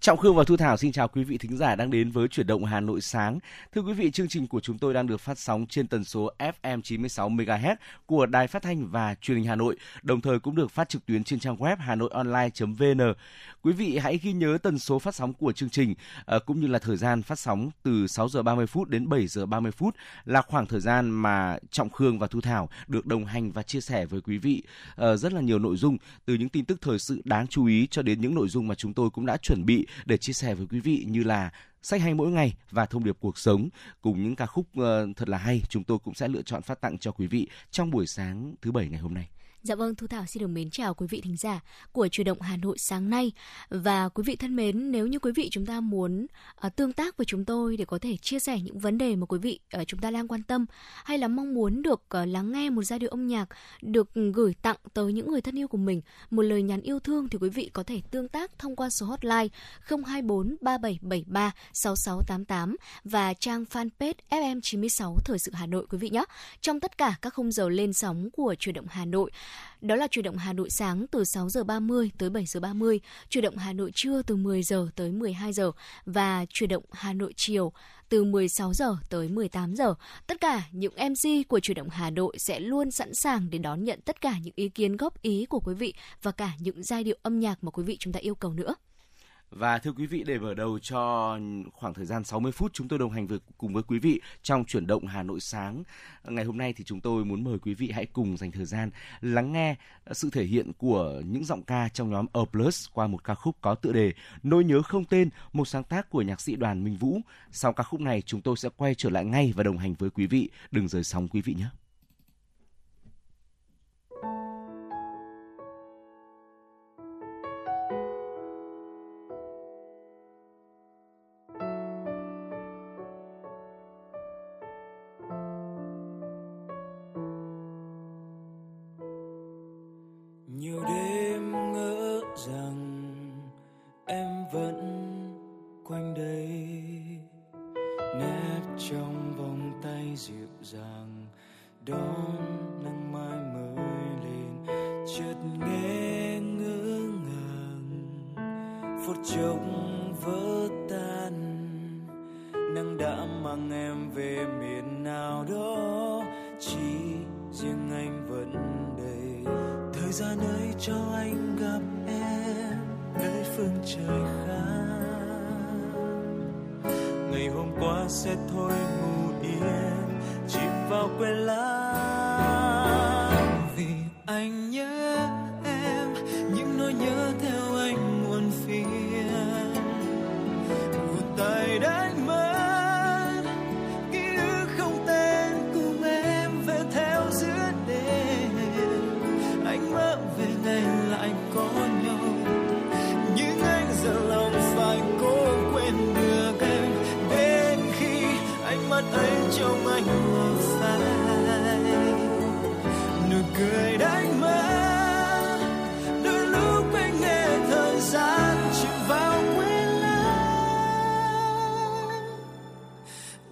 Trọng Khương và Thu Thảo xin chào quý vị thính giả đang đến với chuyển động Hà Nội sáng. Thưa quý vị, chương trình của chúng tôi đang được phát sóng trên tần số FM 96 MHz của Đài Phát thanh và Truyền hình Hà Nội, đồng thời cũng được phát trực tuyến trên trang web hanoionline.vn. Quý vị hãy ghi nhớ tần số phát sóng của chương trình ờ, cũng như là thời gian phát sóng từ 6 giờ 30 phút đến 7 giờ 30 phút là khoảng thời gian mà Trọng Khương và Thu Thảo được đồng hành và chia sẻ với quý vị ờ, rất là nhiều nội dung từ những tin tức thời sự đáng chú ý cho đến những nội dung mà chúng tôi cũng đã chuẩn bị để chia sẻ với quý vị như là sách hay mỗi ngày và thông điệp cuộc sống cùng những ca khúc uh, thật là hay chúng tôi cũng sẽ lựa chọn phát tặng cho quý vị trong buổi sáng thứ bảy ngày hôm nay. Dạ vâng, Thu Thảo xin được mến chào quý vị thính giả của Chủ động Hà Nội sáng nay. Và quý vị thân mến, nếu như quý vị chúng ta muốn uh, tương tác với chúng tôi để có thể chia sẻ những vấn đề mà quý vị uh, chúng ta đang quan tâm hay là mong muốn được uh, lắng nghe một giai điệu âm nhạc được gửi tặng tới những người thân yêu của mình, một lời nhắn yêu thương thì quý vị có thể tương tác thông qua số hotline 024 3773 6688 và trang fanpage FM96 Thời sự Hà Nội quý vị nhé. Trong tất cả các khung giờ lên sóng của Chủ động Hà Nội đó là chuyển động Hà Nội sáng từ 6 giờ 30 tới 7 giờ 30, chuyển động Hà Nội trưa từ 10 giờ tới 12 giờ và chuyển động Hà Nội chiều từ 16 giờ tới 18 giờ. Tất cả những MC của chuyển động Hà Nội sẽ luôn sẵn sàng để đón nhận tất cả những ý kiến góp ý của quý vị và cả những giai điệu âm nhạc mà quý vị chúng ta yêu cầu nữa. Và thưa quý vị, để mở đầu cho khoảng thời gian 60 phút chúng tôi đồng hành với cùng với quý vị trong chuyển động Hà Nội sáng. Ngày hôm nay thì chúng tôi muốn mời quý vị hãy cùng dành thời gian lắng nghe sự thể hiện của những giọng ca trong nhóm A Plus qua một ca khúc có tựa đề Nỗi nhớ không tên, một sáng tác của nhạc sĩ đoàn Minh Vũ. Sau ca khúc này chúng tôi sẽ quay trở lại ngay và đồng hành với quý vị. Đừng rời sóng quý vị nhé.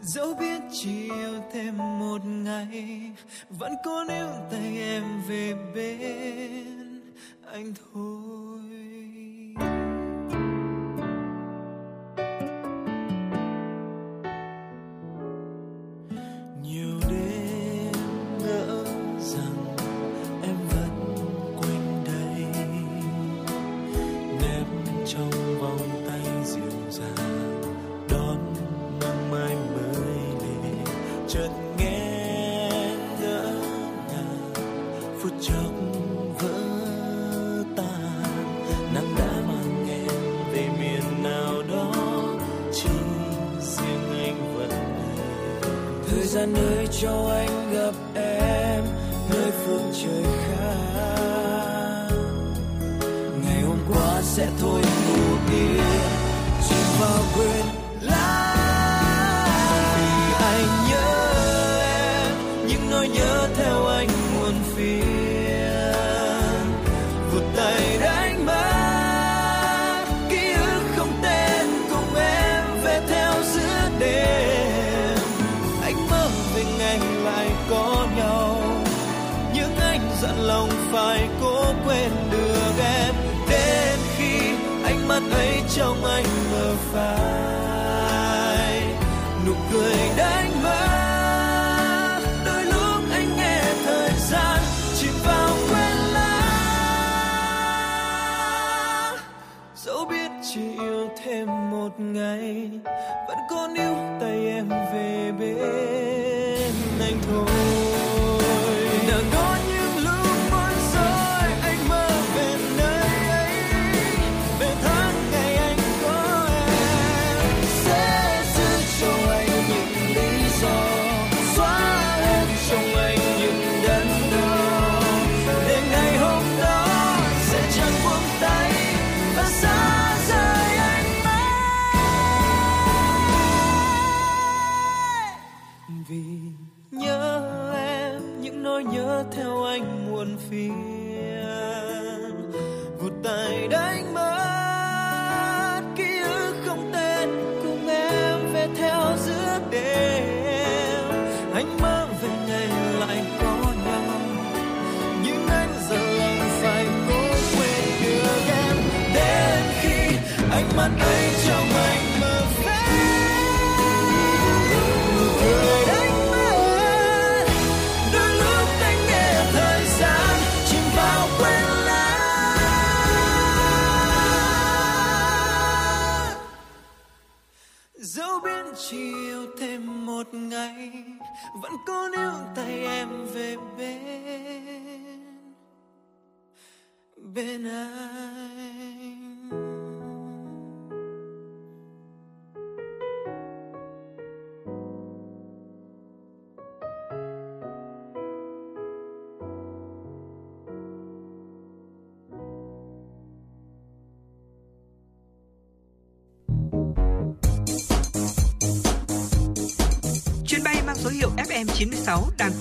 dẫu biết chỉ yêu thêm một ngày, vẫn cố níu tay em về bên anh thôi.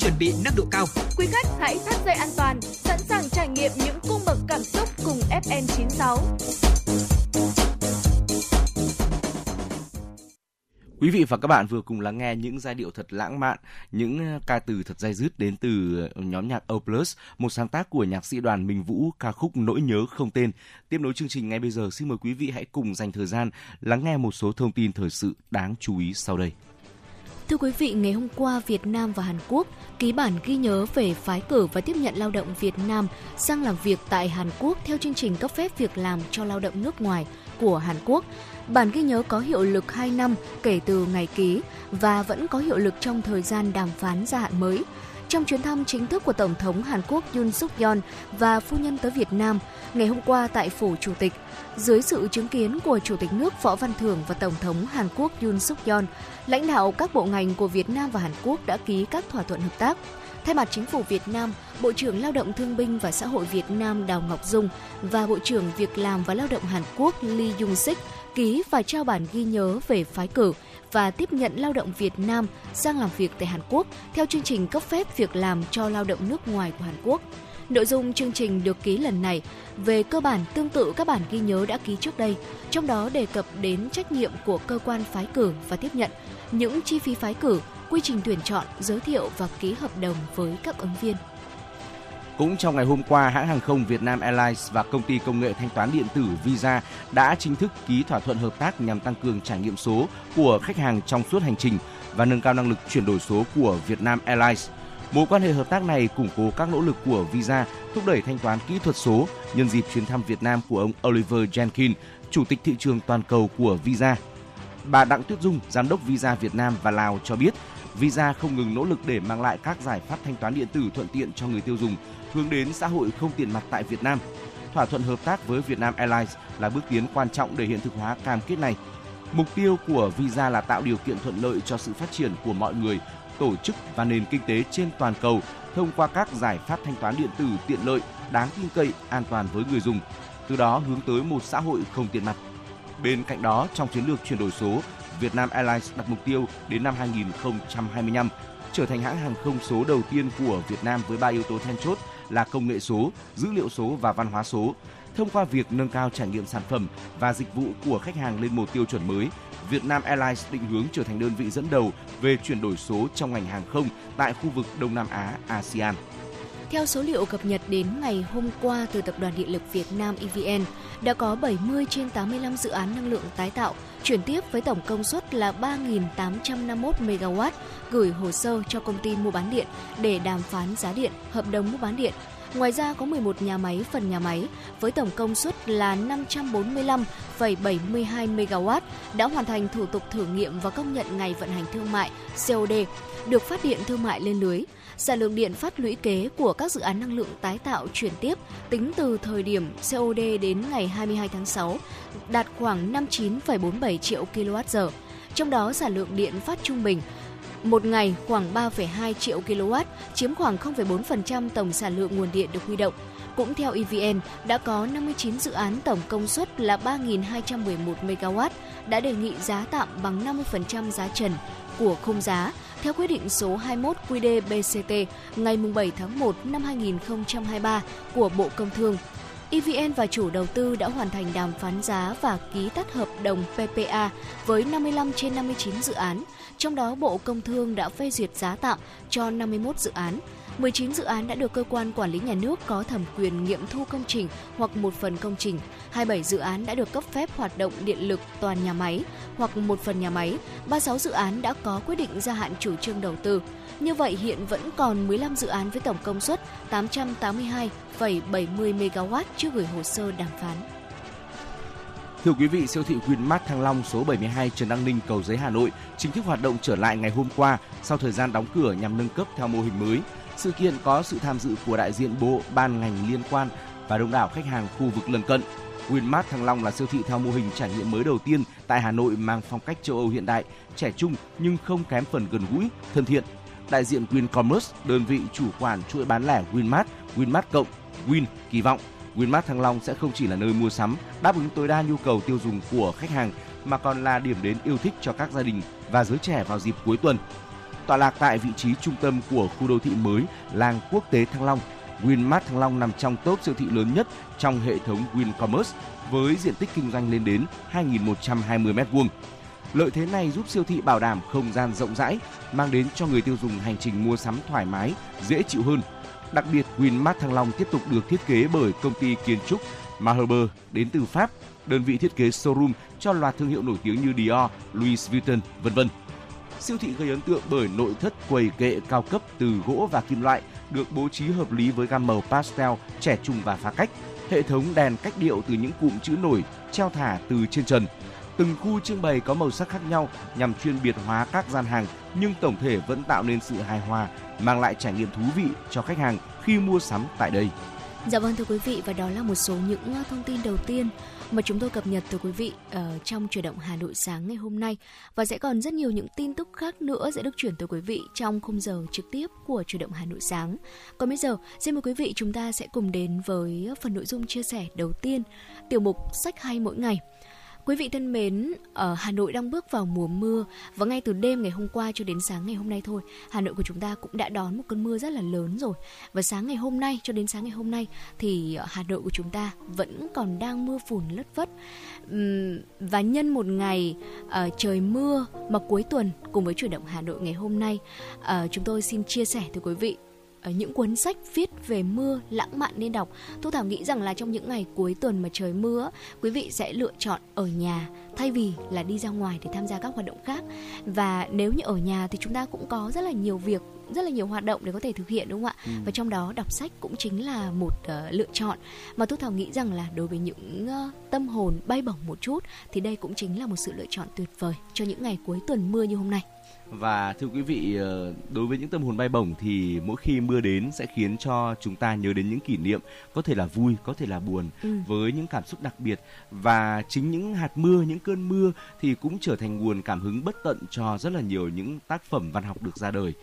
Chuẩn bị nâng độ cao. Quý khách hãy thắt dây an toàn, sẵn sàng trải nghiệm những cung bậc cảm xúc cùng FN96. Quý vị và các bạn vừa cùng lắng nghe những giai điệu thật lãng mạn, những ờ, ca từ thật dai dứt đến từ ờ, nhóm nhạc O Plus, một sáng tác của nhạc sĩ đoàn Minh Vũ, ca khúc Nỗi nhớ không tên. Tiếp nối chương trình ngay bây giờ, xin mời quý vị hãy cùng dành thời gian lắng nghe một số thông tin thời sự đáng chú ý sau đây. Thưa quý vị, ngày hôm qua Việt Nam và Hàn Quốc ký bản ghi nhớ về phái cử và tiếp nhận lao động Việt Nam sang làm việc tại Hàn Quốc theo chương trình cấp phép việc làm cho lao động nước ngoài của Hàn Quốc. Bản ghi nhớ có hiệu lực 2 năm kể từ ngày ký và vẫn có hiệu lực trong thời gian đàm phán gia hạn mới. Trong chuyến thăm chính thức của Tổng thống Hàn Quốc Yoon suk yeol và phu nhân tới Việt Nam ngày hôm qua tại phủ Chủ tịch, dưới sự chứng kiến của Chủ tịch nước Võ Văn Thưởng và Tổng thống Hàn Quốc Yoon suk yeol, lãnh đạo các bộ ngành của Việt Nam và Hàn Quốc đã ký các thỏa thuận hợp tác. Thay mặt chính phủ Việt Nam, Bộ trưởng Lao động Thương binh và Xã hội Việt Nam Đào Ngọc Dung và Bộ trưởng Việc làm và Lao động Hàn Quốc Lee Jung Sik ký và trao bản ghi nhớ về phái cử và tiếp nhận lao động Việt Nam sang làm việc tại Hàn Quốc theo chương trình cấp phép việc làm cho lao động nước ngoài của Hàn Quốc. Nội dung chương trình được ký lần này về cơ bản tương tự các bản ghi nhớ đã ký trước đây, trong đó đề cập đến trách nhiệm của cơ quan phái cử và tiếp nhận, những chi phí phái cử, quy trình tuyển chọn, giới thiệu và ký hợp đồng với các ứng viên. Cũng trong ngày hôm qua, hãng hàng không Việt Nam Airlines và công ty công nghệ thanh toán điện tử Visa đã chính thức ký thỏa thuận hợp tác nhằm tăng cường trải nghiệm số của khách hàng trong suốt hành trình và nâng cao năng lực chuyển đổi số của Việt Nam Airlines. Mối quan hệ hợp tác này củng cố các nỗ lực của Visa thúc đẩy thanh toán kỹ thuật số nhân dịp chuyến thăm Việt Nam của ông Oliver Jenkins, chủ tịch thị trường toàn cầu của Visa. Bà Đặng Tuyết Dung, giám đốc Visa Việt Nam và Lào cho biết, Visa không ngừng nỗ lực để mang lại các giải pháp thanh toán điện tử thuận tiện cho người tiêu dùng, hướng đến xã hội không tiền mặt tại Việt Nam. Thỏa thuận hợp tác với Vietnam Airlines là bước tiến quan trọng để hiện thực hóa cam kết này. Mục tiêu của Visa là tạo điều kiện thuận lợi cho sự phát triển của mọi người, tổ chức và nền kinh tế trên toàn cầu thông qua các giải pháp thanh toán điện tử tiện lợi, đáng tin cậy, an toàn với người dùng, từ đó hướng tới một xã hội không tiền mặt. Bên cạnh đó, trong chiến lược chuyển đổi số, Vietnam Airlines đặt mục tiêu đến năm 2025 trở thành hãng hàng không số đầu tiên của Việt Nam với ba yếu tố then chốt là công nghệ số, dữ liệu số và văn hóa số. Thông qua việc nâng cao trải nghiệm sản phẩm và dịch vụ của khách hàng lên một tiêu chuẩn mới, Vietnam Airlines định hướng trở thành đơn vị dẫn đầu về chuyển đổi số trong ngành hàng không tại khu vực Đông Nam Á ASEAN. Theo số liệu cập nhật đến ngày hôm qua từ Tập đoàn Điện lực Việt Nam EVN, đã có 70 trên 85 dự án năng lượng tái tạo chuyển tiếp với tổng công suất là 3.851 MW gửi hồ sơ cho công ty mua bán điện để đàm phán giá điện, hợp đồng mua bán điện. Ngoài ra có 11 nhà máy phần nhà máy với tổng công suất là 545,72 MW đã hoàn thành thủ tục thử nghiệm và công nhận ngày vận hành thương mại COD được phát điện thương mại lên lưới. Sản lượng điện phát lũy kế của các dự án năng lượng tái tạo chuyển tiếp tính từ thời điểm COD đến ngày 22 tháng 6 đạt khoảng 59,47 triệu kWh. Trong đó sản lượng điện phát trung bình một ngày khoảng 3,2 triệu kW, chiếm khoảng 0,4% tổng sản lượng nguồn điện được huy động. Cũng theo EVN, đã có 59 dự án tổng công suất là 3.211 MW đã đề nghị giá tạm bằng 50% giá trần của khung giá theo quyết định số 21 QĐ-BCT ngày 7 tháng 1 năm 2023 của Bộ Công Thương. EVN và chủ đầu tư đã hoàn thành đàm phán giá và ký tắt hợp đồng PPA với 55 trên 59 dự án, trong đó Bộ Công Thương đã phê duyệt giá tạm cho 51 dự án. 19 dự án đã được cơ quan quản lý nhà nước có thẩm quyền nghiệm thu công trình hoặc một phần công trình. 27 dự án đã được cấp phép hoạt động điện lực toàn nhà máy hoặc một phần nhà máy. 36 dự án đã có quyết định gia hạn chủ trương đầu tư. Như vậy hiện vẫn còn 15 dự án với tổng công suất 882,70 MW chưa gửi hồ sơ đàm phán. Thưa quý vị, siêu thị Winmart Thăng Long số 72 Trần Đăng Ninh, Cầu Giấy, Hà Nội chính thức hoạt động trở lại ngày hôm qua sau thời gian đóng cửa nhằm nâng cấp theo mô hình mới. Sự kiện có sự tham dự của đại diện bộ, ban ngành liên quan và đông đảo khách hàng khu vực lân cận. Winmart Thăng Long là siêu thị theo mô hình trải nghiệm mới đầu tiên tại Hà Nội mang phong cách châu Âu hiện đại, trẻ trung nhưng không kém phần gần gũi, thân thiện. Đại diện Wincommerce, đơn vị chủ quản chuỗi bán lẻ Winmart, Winmart Cộng, Win kỳ vọng Winmart Thăng Long sẽ không chỉ là nơi mua sắm, đáp ứng tối đa nhu cầu tiêu dùng của khách hàng mà còn là điểm đến yêu thích cho các gia đình và giới trẻ vào dịp cuối tuần. Tọa lạc tại vị trí trung tâm của khu đô thị mới làng quốc tế Thăng Long, Winmart Thăng Long nằm trong top siêu thị lớn nhất trong hệ thống Wincommerce với diện tích kinh doanh lên đến 2.120 m2. Lợi thế này giúp siêu thị bảo đảm không gian rộng rãi, mang đến cho người tiêu dùng hành trình mua sắm thoải mái, dễ chịu hơn. Đặc biệt, Winmart Thăng Long tiếp tục được thiết kế bởi công ty kiến trúc Maherber đến từ Pháp, đơn vị thiết kế showroom cho loạt thương hiệu nổi tiếng như Dior, Louis Vuitton, vân vân. Siêu thị gây ấn tượng bởi nội thất quầy kệ cao cấp từ gỗ và kim loại được bố trí hợp lý với gam màu pastel, trẻ trung và phá cách. Hệ thống đèn cách điệu từ những cụm chữ nổi treo thả từ trên trần. Từng khu trưng bày có màu sắc khác nhau nhằm chuyên biệt hóa các gian hàng nhưng tổng thể vẫn tạo nên sự hài hòa, mang lại trải nghiệm thú vị cho khách hàng khi mua sắm tại đây. Dạ vâng thưa quý vị và đó là một số những ờ, thông tin đầu tiên mà chúng tôi cập nhật từ quý vị uh, trong chuyển động Hà Nội sáng ngày hôm nay và sẽ còn rất nhiều những tin tức khác nữa sẽ được chuyển tới quý vị trong khung giờ trực tiếp của chuyển động Hà Nội sáng. Còn bây giờ, xin mời quý vị chúng ta sẽ cùng đến với phần nội dung chia sẻ đầu tiên, tiểu mục sách hay mỗi ngày. Quý vị thân mến, ở Hà Nội đang bước vào mùa mưa và ngay từ đêm ngày hôm qua cho đến sáng ngày hôm nay thôi, Hà Nội của chúng ta cũng đã đón một cơn mưa rất là lớn rồi. Và sáng ngày hôm nay cho đến sáng ngày hôm nay thì Hà Nội của chúng ta vẫn còn đang mưa phùn lất vất. Và nhân một ngày uh, trời mưa mà cuối tuần cùng với chuyển động Hà Nội ngày hôm nay, uh, chúng tôi xin chia sẻ tới quý vị những cuốn sách viết về mưa lãng mạn nên đọc. Thu Thảo nghĩ rằng là trong những ngày cuối tuần mà trời mưa, quý vị sẽ lựa chọn ở nhà thay vì là đi ra ngoài để tham gia các hoạt động khác. Và nếu như ở nhà thì chúng ta cũng có rất là nhiều việc rất là nhiều hoạt động để có thể thực hiện đúng không ạ? Ừ. Và trong đó đọc sách cũng chính là một uh, lựa chọn mà Thu Thảo nghĩ rằng là đối với những uh, tâm hồn bay bổng một chút thì đây cũng chính là một sự lựa chọn tuyệt vời cho những ngày cuối tuần mưa như hôm nay. Và thưa quý vị, ờ, đối với những tâm hồn bay bổng thì mỗi khi mưa đến sẽ khiến cho chúng ta nhớ đến những kỷ niệm có thể là vui, có thể là buồn ừ. với những cảm xúc đặc biệt. Và chính những hạt mưa, những cơn mưa thì cũng trở thành nguồn cảm hứng bất tận cho rất là nhiều những tác phẩm văn học được ra đời.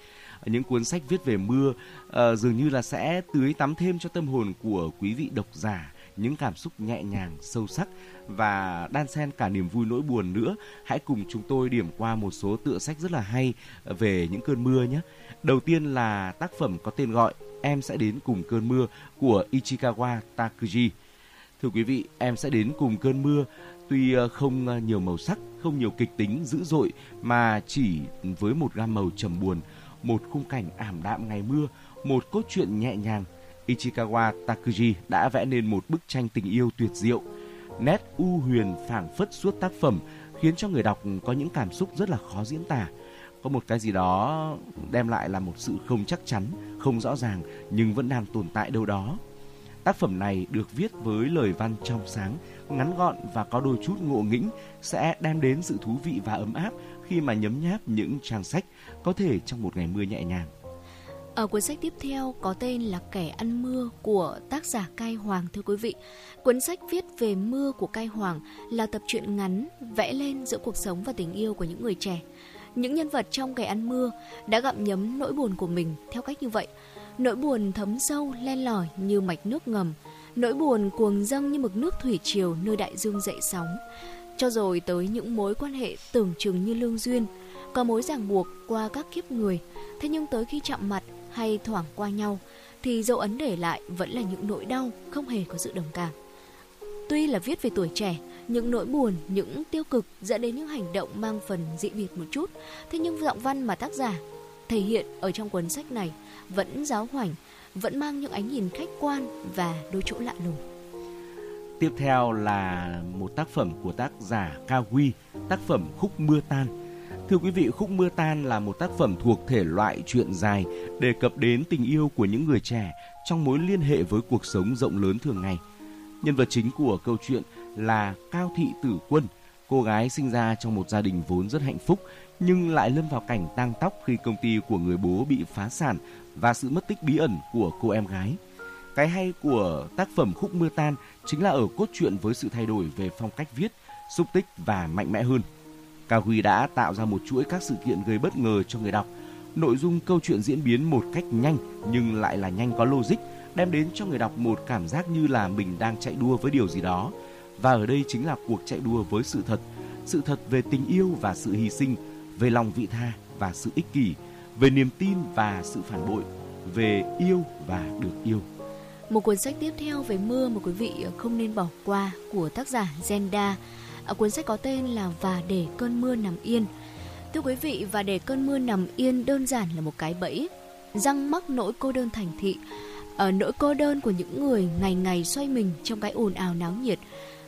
Những cuốn sách viết về mưa uh, dường như là sẽ tưới tắm thêm cho tâm hồn của quý vị độc giả những cảm xúc nhẹ nhàng, sâu sắc và đan xen cả niềm vui nỗi buồn nữa. Hãy cùng chúng tôi điểm qua một số tựa sách rất là hay về những cơn mưa nhé. Đầu tiên là tác phẩm có tên gọi Em sẽ đến cùng cơn mưa của Ichikawa Takuji. Thưa quý vị, Em sẽ đến cùng cơn mưa tuy ờ, không ờ, nhiều màu sắc, không nhiều kịch tính dữ dội mà chỉ với một gam màu trầm buồn, một khung cảnh ảm đạm ngày mưa, một cốt truyện nhẹ nhàng Ichikawa Takuji đã vẽ nên một bức tranh tình yêu tuyệt diệu. Nét u huyền phảng phất suốt tác phẩm khiến cho người đọc có những cảm xúc rất là khó diễn tả. có một cái gì đó đem lại là một sự không chắc chắn, không rõ ràng nhưng vẫn đang tồn tại đâu đó. Tác phẩm này được viết với lời văn trong sáng, ngắn gọn và có đôi chút ngộ nghĩnh sẽ đem đến sự thú vị và ấm áp khi mà nhấm nháp những trang sách có thể trong một ngày mưa nhẹ nhàng. Ở cuốn sách tiếp theo có tên là Kẻ ăn mưa của tác giả Cai Hoàng thưa quý vị. Cuốn sách viết về mưa của Cai Hoàng là tập truyện ngắn vẽ lên giữa cuộc sống và tình yêu của những người trẻ. Những nhân vật trong Kẻ ăn mưa đã gặm nhấm nỗi buồn của mình theo cách như vậy. Nỗi buồn thấm sâu len lỏi như mạch nước ngầm, nỗi buồn cuồng dâng như mực nước thủy triều nơi đại dương dậy sóng. Cho rồi tới những mối quan hệ tưởng chừng như lương duyên, có mối ràng buộc qua các kiếp người, thế nhưng tới khi chạm mặt hay thoảng qua nhau thì dấu ấn để lại vẫn là những nỗi đau không hề có sự đồng cảm. Tuy là viết về tuổi trẻ, những nỗi buồn, những tiêu cực dẫn đến những hành động mang phần dị biệt một chút, thế nhưng giọng văn mà tác giả thể hiện ở trong cuốn sách này vẫn giáo hoành, vẫn mang những ánh nhìn khách quan và đôi chỗ lạ lùng. Tiếp theo là một tác phẩm của tác giả Cao Huy, tác phẩm Khúc Mưa Tan. Thưa quý vị, Khúc Mưa Tan là một tác phẩm thuộc thể loại truyện dài đề cập đến tình yêu của những người trẻ trong mối liên hệ với cuộc sống rộng lớn thường ngày. Nhân vật chính của câu chuyện là Cao Thị Tử Quân, cô gái sinh ra trong một gia đình vốn rất hạnh phúc nhưng lại lâm vào cảnh tang tóc khi công ty của người bố bị phá sản và sự mất tích bí ẩn của cô em gái. Cái hay của tác phẩm Khúc Mưa Tan chính là ở cốt truyện với sự thay đổi về phong cách viết, xúc tích và mạnh mẽ hơn. Cao Huy đã tạo ra một chuỗi các sự kiện gây bất ngờ cho người đọc. Nội dung câu chuyện diễn biến một cách nhanh nhưng lại là nhanh có logic, đem đến cho người đọc một cảm giác như là mình đang chạy đua với điều gì đó. Và ở đây chính là cuộc chạy đua với sự thật, sự thật về tình yêu và sự hy sinh, về lòng vị tha và sự ích kỷ, về niềm tin và sự phản bội, về yêu và được yêu. Một cuốn sách tiếp theo về mưa mà quý vị không nên bỏ qua của tác giả Zenda. Ở cuốn sách có tên là Và để cơn mưa nằm yên. Thưa quý vị, và để cơn mưa nằm yên đơn giản là một cái bẫy, răng mắc nỗi cô đơn thành thị, ở nỗi cô đơn của những người ngày ngày xoay mình trong cái ồn ào náo nhiệt,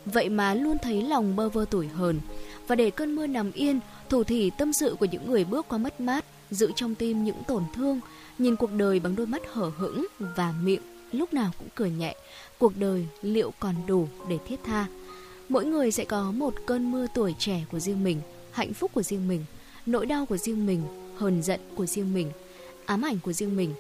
vậy mà luôn thấy lòng bơ vơ tuổi hờn. Và để cơn mưa nằm yên, thủ thỉ tâm sự của những người bước qua mất mát, giữ trong tim những tổn thương, nhìn cuộc đời bằng đôi mắt hở hững và miệng lúc nào cũng cười nhẹ. Cuộc đời liệu còn đủ để thiết tha? Mỗi người sẽ có một cơn mưa tuổi trẻ của riêng mình, hạnh phúc của riêng mình, nỗi đau của riêng mình, hờn giận của riêng mình, ám ảnh của riêng mình.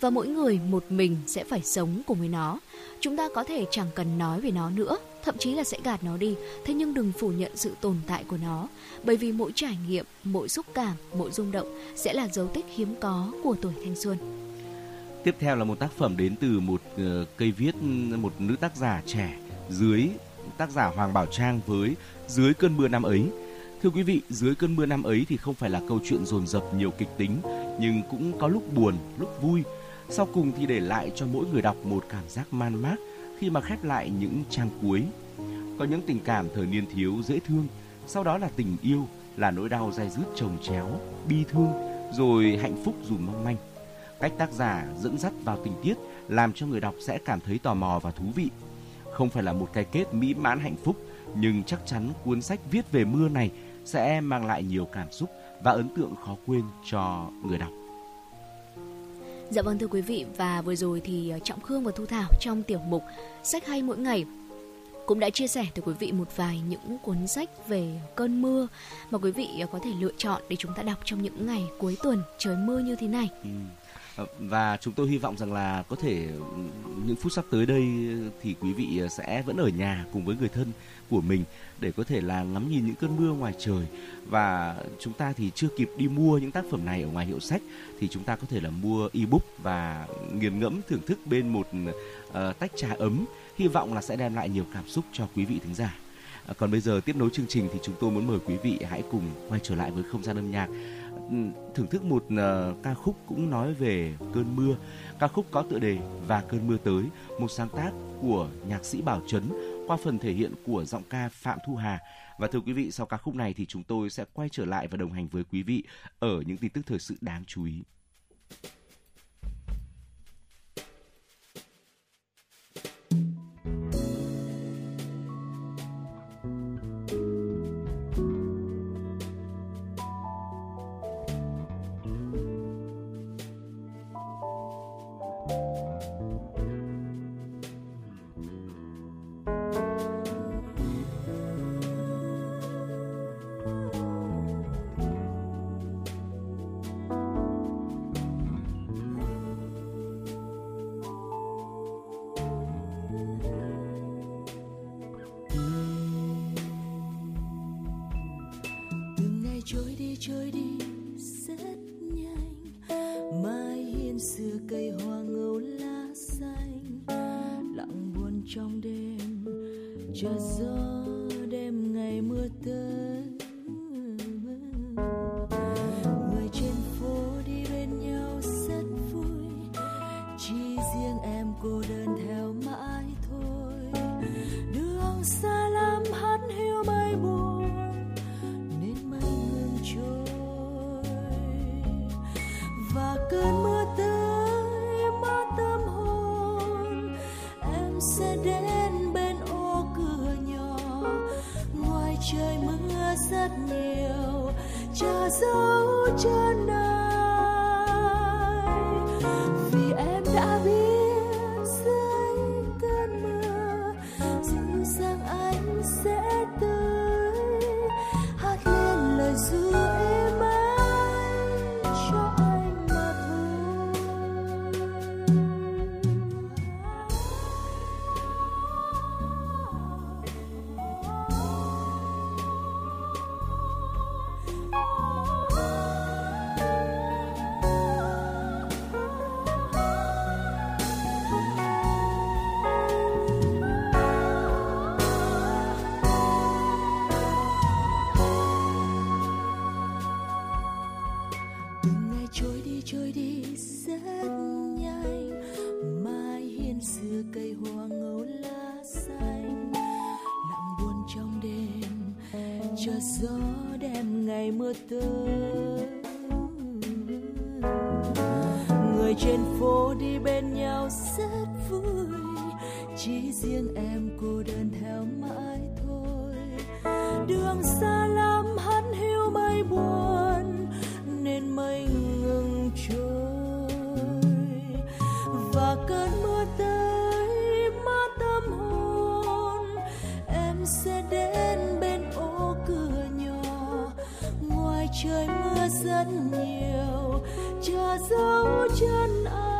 Và mỗi người một mình sẽ phải sống cùng với nó. Chúng ta có thể chẳng cần nói về nó nữa, thậm chí là sẽ gạt nó đi, thế nhưng đừng phủ nhận sự tồn tại của nó, bởi vì mỗi trải nghiệm, mỗi xúc cảm, mỗi rung động sẽ là dấu tích hiếm có của tuổi thanh xuân. Tiếp theo là một tác phẩm đến từ một uh, cây viết một nữ tác giả trẻ dưới tác giả Hoàng Bảo Trang với dưới cơn mưa năm ấy. Thưa quý vị, dưới cơn mưa năm ấy thì không phải là câu chuyện dồn dập nhiều kịch tính, nhưng cũng có lúc buồn, lúc vui. Sau cùng thì để lại cho mỗi người đọc một cảm giác man mác khi mà khép lại những trang cuối. Có những tình cảm thời niên thiếu dễ thương, sau đó là tình yêu, là nỗi đau dai dứt chồng chéo, bi thương, rồi hạnh phúc dù mong manh. Cách tác giả dẫn dắt vào tình tiết làm cho người đọc sẽ cảm thấy tò mò và thú vị. Không phải là một cái kết mỹ mãn hạnh phúc, nhưng chắc chắn cuốn sách viết về mưa này sẽ mang lại nhiều cảm xúc và ấn tượng khó quên cho người đọc. Dạ vâng thưa quý vị và vừa rồi thì ờ, Trọng Khương và Thu Thảo trong tiểu mục Sách hay mỗi ngày cũng đã chia sẻ tới quý vị một vài những cuốn sách về cơn mưa mà quý vị ờ, có thể lựa chọn để chúng ta đọc trong những ngày cuối tuần trời mưa như thế này. Ừ. Ờ, và chúng tôi hy vọng rằng là có thể những phút sắp tới đây thì quý vị ờ, sẽ vẫn ở nhà cùng với người thân của mình để có thể là ngắm nhìn những cơn mưa ngoài trời. Và chúng ta thì chưa kịp đi mua những tác phẩm này ở ngoài hiệu sách thì chúng ta có thể là mua ebook và nghiền ngẫm thưởng thức bên một uh, tách trà ấm. Hy vọng là sẽ đem lại nhiều cảm xúc cho quý vị thính giả. Còn bây giờ tiếp nối chương trình thì chúng tôi muốn mời quý vị hãy cùng quay trở lại với không gian âm nhạc thưởng thức một uh, ca khúc cũng nói về cơn mưa. Ca khúc có tựa đề và cơn mưa tới một sáng tác của nhạc sĩ bảo trấn qua phần thể hiện của giọng ca phạm thu hà. Và thưa quý vị sau ca khúc này thì chúng tôi sẽ quay trở lại và đồng hành với quý vị ở những tin tức thời sự đáng chú ý. dois. trời mưa rất nhiều chờ dấu chân anh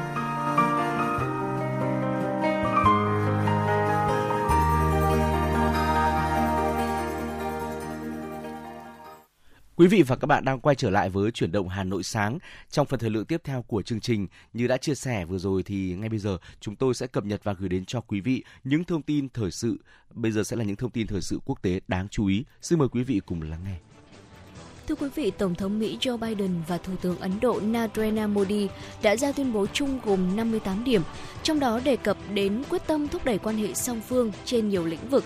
Quý vị và các bạn đang quay trở lại với chuyển động Hà Nội sáng. Trong phần thời lượng tiếp theo của chương trình, như đã chia sẻ vừa rồi thì ngay bây giờ chúng tôi sẽ cập nhật và gửi đến cho quý vị những thông tin thời sự. Bây giờ sẽ là những thông tin thời sự quốc tế đáng chú ý. Xin mời quý vị cùng lắng nghe. Thưa quý vị, Tổng thống Mỹ Joe Biden và Thủ tướng Ấn Độ Narendra Modi đã ra tuyên bố chung gồm 58 điểm, trong đó đề cập đến quyết tâm thúc đẩy quan hệ song phương trên nhiều lĩnh vực.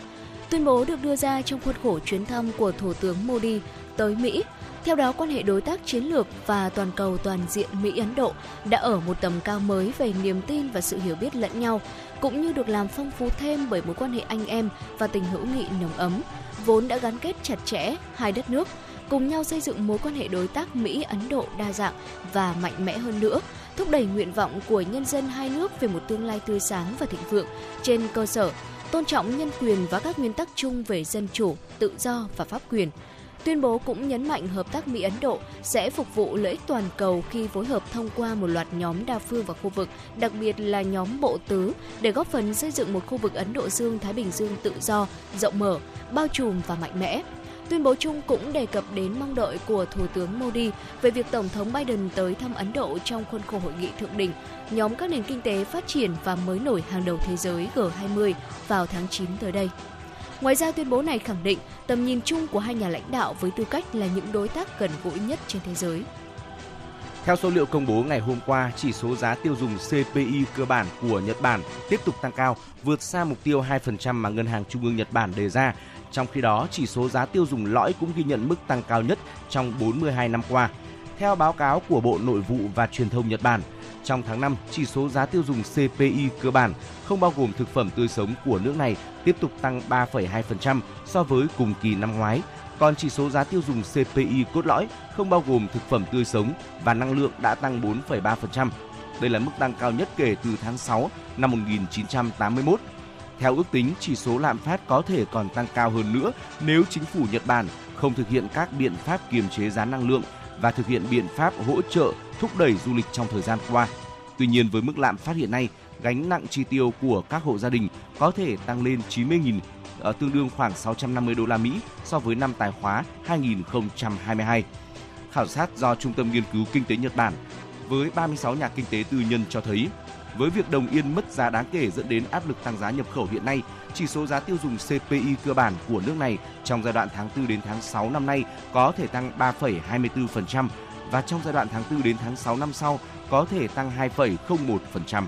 Tuyên bố được đưa ra trong khuôn khổ chuyến thăm của Thủ tướng Modi tới Mỹ. Theo đó, quan hệ đối tác chiến lược và toàn cầu toàn diện Mỹ-Ấn Độ đã ở một tầm cao mới về niềm tin và sự hiểu biết lẫn nhau, cũng như được làm phong phú thêm bởi mối quan hệ anh em và tình hữu nghị nồng ấm, vốn đã gắn kết chặt chẽ hai đất nước, cùng nhau xây dựng mối quan hệ đối tác Mỹ-Ấn Độ đa dạng và mạnh mẽ hơn nữa, thúc đẩy nguyện vọng của nhân dân hai nước về một tương lai tươi sáng và thịnh vượng trên cơ sở tôn trọng nhân quyền và các nguyên tắc chung về dân chủ, tự do và pháp quyền – Tuyên bố cũng nhấn mạnh hợp tác Mỹ-Ấn Độ sẽ phục vụ lợi ích toàn cầu khi phối hợp thông qua một loạt nhóm đa phương và khu vực, đặc biệt là nhóm bộ tứ, để góp phần xây dựng một khu vực Ấn Độ Dương-Thái Bình Dương tự do, rộng mở, bao trùm và mạnh mẽ. Tuyên bố chung cũng đề cập đến mong đợi của Thủ tướng Modi về việc Tổng thống Biden tới thăm Ấn Độ trong khuôn khổ hội nghị thượng đỉnh nhóm các nền kinh tế phát triển và mới nổi hàng đầu thế giới G20 vào tháng 9 tới đây. Ngoài ra, tuyên bố này khẳng định tầm nhìn chung của hai nhà lãnh đạo với tư cách là những đối tác gần gũi nhất trên thế giới. Theo số liệu công bố ngày hôm qua, chỉ số giá tiêu dùng CPI cơ bản của Nhật Bản tiếp tục tăng cao, vượt xa mục tiêu 2% mà Ngân hàng Trung ương Nhật Bản đề ra. Trong khi đó, chỉ số giá tiêu dùng lõi cũng ghi nhận mức tăng cao nhất trong 42 năm qua. Theo báo cáo của Bộ Nội vụ và Truyền thông Nhật Bản, trong tháng 5, chỉ số giá tiêu dùng CPI cơ bản không bao gồm thực phẩm tươi sống của nước này tiếp tục tăng 3,2% so với cùng kỳ năm ngoái. Còn chỉ số giá tiêu dùng CPI cốt lõi không bao gồm thực phẩm tươi sống và năng lượng đã tăng 4,3%. Đây là mức tăng cao nhất kể từ tháng 6 năm 1981. Theo ước tính, chỉ số lạm phát có thể còn tăng cao hơn nữa nếu chính phủ Nhật Bản không thực hiện các biện pháp kiềm chế giá năng lượng và thực hiện biện pháp hỗ trợ thúc đẩy du lịch trong thời gian qua. Tuy nhiên với mức lạm phát hiện nay, gánh nặng chi tiêu của các hộ gia đình có thể tăng lên 90.000 ở ờ, tương đương khoảng 650 đô la Mỹ so với năm tài khóa 2022. Khảo sát do Trung tâm Nghiên cứu Kinh tế Nhật Bản với 36 nhà kinh tế tư nhân cho thấy, với việc đồng yên mất giá đáng kể dẫn đến áp lực tăng giá nhập khẩu hiện nay, chỉ số giá tiêu dùng CPI cơ bản của nước này trong giai đoạn tháng 4 đến tháng 6 năm nay có thể tăng 3,24% và trong giai đoạn tháng 4 đến tháng 6 năm sau có thể tăng 2,01%.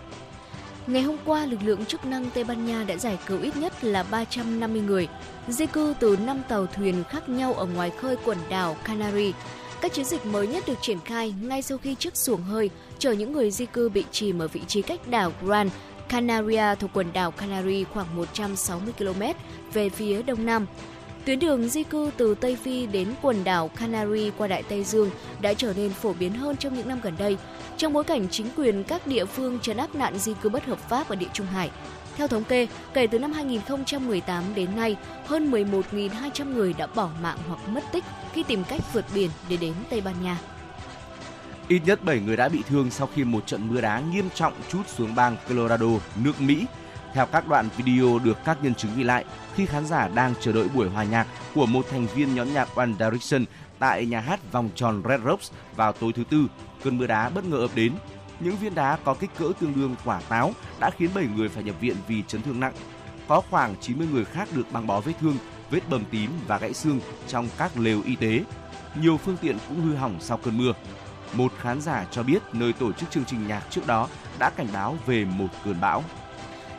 Ngày hôm qua, lực lượng chức năng Tây Ban Nha đã giải cứu ít nhất là 350 người, di cư từ 5 tàu thuyền khác nhau ở ngoài khơi quần đảo Canary. Các chiến dịch mới nhất được triển khai ngay sau khi chiếc xuồng hơi chở những người di cư bị chìm ở vị trí cách đảo Gran Canaria thuộc quần đảo Canary khoảng 160 km về phía đông nam. Tuyến đường di cư từ Tây Phi đến quần đảo Canary qua Đại Tây Dương đã trở nên phổ biến hơn trong những năm gần đây, trong bối cảnh chính quyền các địa phương trấn áp nạn di cư bất hợp pháp ở địa Trung Hải. Theo thống kê, kể từ năm 2018 đến nay, hơn 11.200 người đã bỏ mạng hoặc mất tích khi tìm cách vượt biển để đến Tây Ban Nha. Ít nhất 7 người đã bị thương sau khi một trận mưa đá nghiêm trọng trút xuống bang Colorado, nước Mỹ. Theo các đoạn video được các nhân chứng ghi lại, khi khán giả đang chờ đợi buổi hòa nhạc của một thành viên nhóm nhạc One Direction tại nhà hát vòng tròn Red Rocks vào tối thứ Tư, cơn mưa đá bất ngờ ập đến. Những viên đá có kích cỡ tương đương quả táo đã khiến 7 người phải nhập viện vì chấn thương nặng. Có khoảng 90 người khác được băng bó vết thương, vết bầm tím và gãy xương trong các lều y tế. Nhiều phương tiện cũng hư hỏng sau cơn mưa. Một khán giả cho biết nơi tổ chức chương trình nhạc trước đó đã cảnh báo về một cơn bão.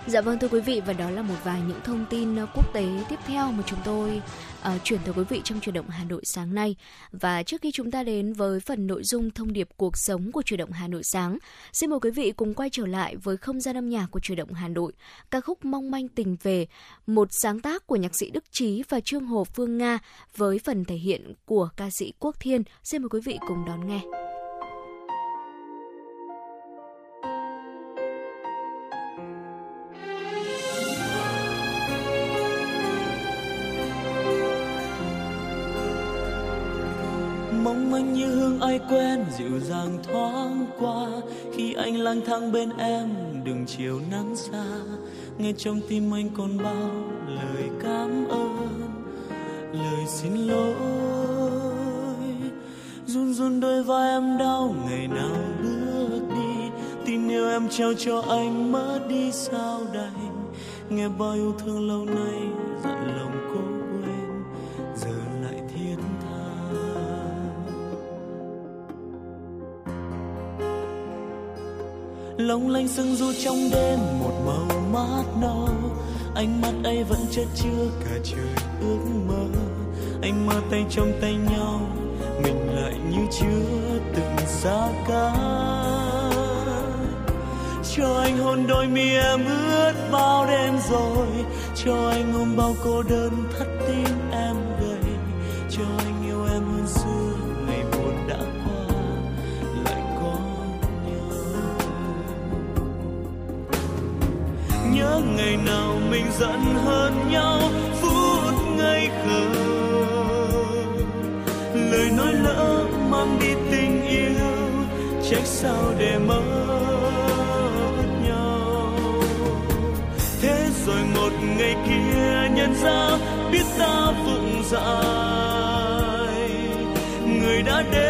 Dạ vâng thưa quý vị và đó là một vài những thông tin ờ, quốc tế tiếp theo mà chúng tôi uh, chuyển tới quý vị trong chuyển động Hà Nội sáng nay. Và trước khi chúng ta đến với phần nội dung thông điệp cuộc sống của chuyển động Hà Nội sáng, xin mời quý vị cùng quay trở lại với không gian âm nhạc của chuyển động Hà Nội, ca khúc Mong manh tình về, một sáng tác của nhạc sĩ Đức Trí và Trương Hồ Phương Nga với phần thể hiện của ca sĩ Quốc Thiên. Xin mời quý vị cùng đón nghe. Mong manh như hương ai quen, dịu dàng thoáng qua. Khi anh lang thang bên em, đường chiều nắng xa. Nghe trong tim anh còn bao lời cảm ơn, lời xin lỗi. Run run đôi vai em đau, ngày nào bước đi. Tin yêu em trao cho anh mất đi sao đành. Nghe bao yêu thương lâu nay dặn lòng cố long lanh sương du trong đêm, một màu mát nâu ánh mắt ấy vẫn chất chứa cả trời ước mơ. Anh mơ tay trong tay nhau, mình lại như chưa từng xa cách cho anh hôn đôi mi em ướt bao đêm rồi, cho anh ôm bao cô đơn thắt tim. Ngày nào mình giận hơn nhau, phút ngây khờ. Lời nói lỡ mang đi tình yêu, trách sao để mất nhau. Thế rồi một ngày kia nhận ra, biết ta vụng dại. Người đã đến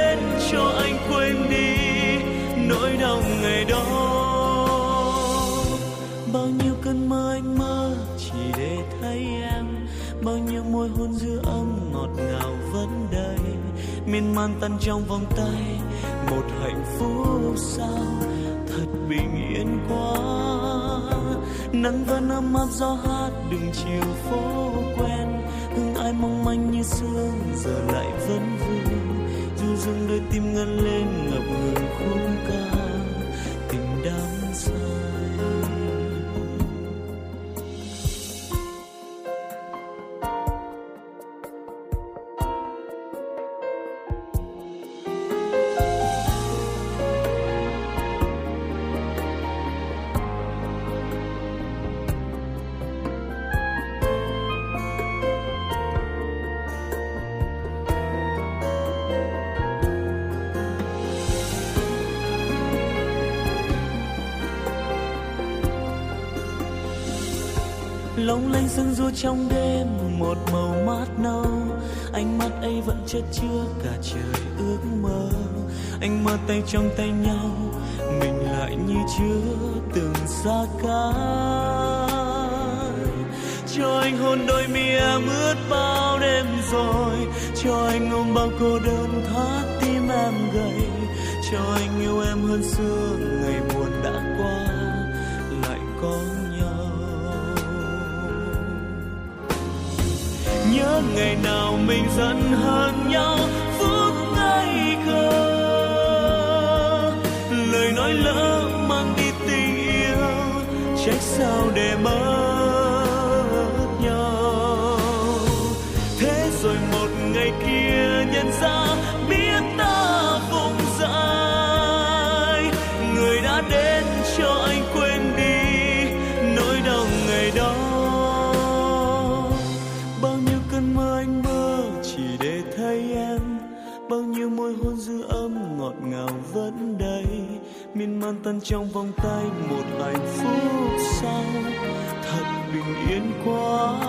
miên man tan trong vòng tay. Một hạnh phúc sao thật bình yên quá. Nắng vẫn ấm áp gió hát đường chiều phố quen. Hương ai mong manh như sương giờ lại vẫn vương. Du dương đôi tim ngân lên ngập ngừng khúc ca. long lanh sương du trong đêm, một màu mát nâu. Ánh mắt ấy vẫn chất chứa cả trời ước mơ. Anh mơ tay trong tay nhau, mình lại như chưa từng xa cách. Cho anh hôn đôi mi em ướt bao đêm rồi. Cho anh ôm bao cô đơn thắt tim em gầy. Cho anh yêu em hơn xưa, ngày buồn ngày nào mình giận hơn nhau, phút ngây khờ lời nói lỡ mang đi tình yêu, trách sao để mất non tân trong vòng tay một hạnh phúc sau. Thật bình yên quá.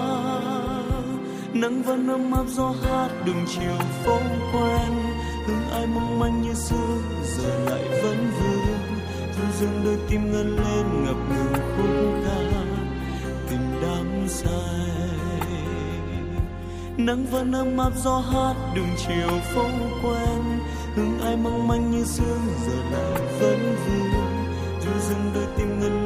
Nắng vẫn ấm áp gió hát đường chiều phố quen. Hương ai mong manh như xưa, giờ lại vẫn vương. Du dương đôi tim ngân lên ngập ngừng khúc ca. Tình đắm say. Nắng vẫn ấm áp gió hát đường chiều phố quen hương ai mong manh như sương, giờ lại vẫn vương. Như dừng đôi tim ngân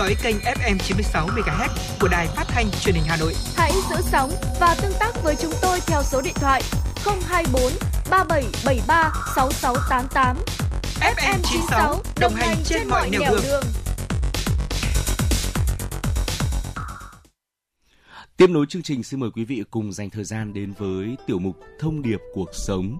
dõi kênh FM 96 MHz của đài phát thanh truyền hình Hà Nội. Hãy giữ sóng và tương tác với chúng tôi theo số điện thoại 024 3773 6688. FM 96 đồng hành trên mọi nẻo đường. Tiếp nối chương trình xin mời quý vị cùng dành thời gian đến với tiểu mục Thông điệp cuộc sống.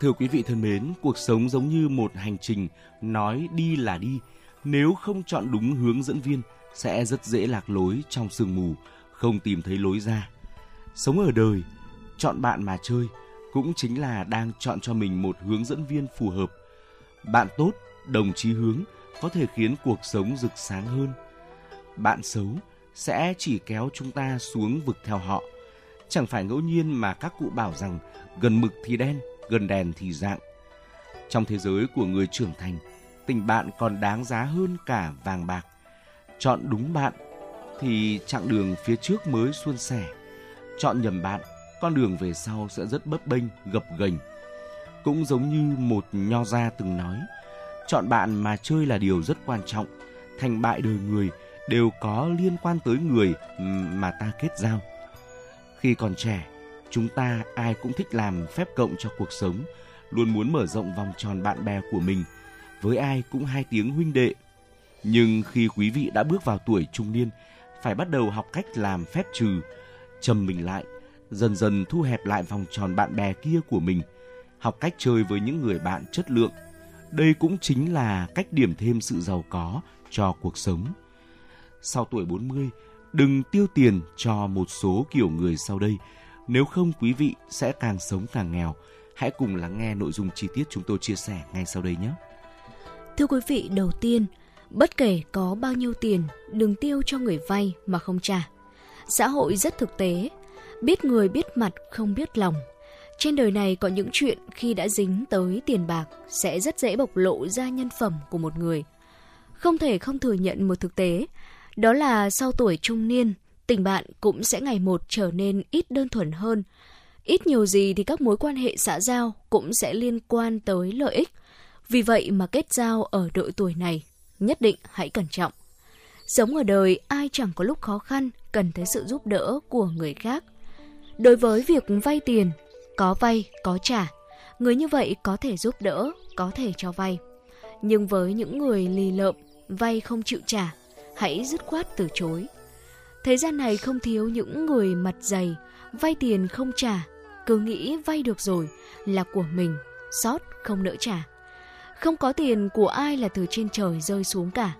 Thưa quý vị thân mến, cuộc sống giống như một hành trình nói đi là đi, nếu không chọn đúng hướng dẫn viên sẽ rất dễ lạc lối trong sương mù, không tìm thấy lối ra. Sống ở đời, chọn bạn mà chơi cũng chính là đang chọn cho mình một hướng dẫn viên phù hợp. Bạn tốt, đồng chí hướng có thể khiến cuộc sống rực sáng hơn. Bạn xấu sẽ chỉ kéo chúng ta xuống vực theo họ. Chẳng phải ngẫu nhiên mà các cụ bảo rằng gần mực thì đen, gần đèn thì dạng. Trong thế giới của người trưởng thành, tình bạn còn đáng giá hơn cả vàng bạc. Chọn đúng bạn thì chặng đường phía trước mới suôn sẻ. Chọn nhầm bạn, con đường về sau sẽ rất bấp bênh, gập ghềnh. Cũng giống như một nho gia từng nói, chọn bạn mà chơi là điều rất quan trọng. Thành bại đời người đều có liên quan tới người mà ta kết giao. Khi còn trẻ, chúng ta ai cũng thích làm phép cộng cho cuộc sống, luôn muốn mở rộng vòng tròn bạn bè của mình, với ai cũng hai tiếng huynh đệ. Nhưng khi quý vị đã bước vào tuổi trung niên, phải bắt đầu học cách làm phép trừ, trầm mình lại, dần dần thu hẹp lại vòng tròn bạn bè kia của mình, học cách chơi với những người bạn chất lượng. Đây cũng chính là cách điểm thêm sự giàu có cho cuộc sống. Sau tuổi 40, đừng tiêu tiền cho một số kiểu người sau đây, nếu không quý vị sẽ càng sống càng nghèo. Hãy cùng lắng nghe nội dung chi tiết chúng tôi chia sẻ ngay sau đây nhé. Thưa quý vị, đầu tiên, bất kể có bao nhiêu tiền, đừng tiêu cho người vay mà không trả. Xã hội rất thực tế, biết người biết mặt không biết lòng. Trên đời này có những chuyện khi đã dính tới tiền bạc sẽ rất dễ bộc lộ ra nhân phẩm của một người. Không thể không thừa nhận một thực tế, đó là sau tuổi trung niên, tình bạn cũng sẽ ngày một trở nên ít đơn thuần hơn. Ít nhiều gì thì các mối quan hệ xã giao cũng sẽ liên quan tới lợi ích. Vì vậy mà kết giao ở độ tuổi này, nhất định hãy cẩn trọng. Sống ở đời ai chẳng có lúc khó khăn cần tới sự giúp đỡ của người khác. Đối với việc vay tiền, có vay, có trả, người như vậy có thể giúp đỡ, có thể cho vay. Nhưng với những người lì lợm, vay không chịu trả, hãy dứt khoát từ chối. Thế gian này không thiếu những người mặt dày, vay tiền không trả, cứ nghĩ vay được rồi là của mình, sót không nỡ trả. Không có tiền của ai là từ trên trời rơi xuống cả.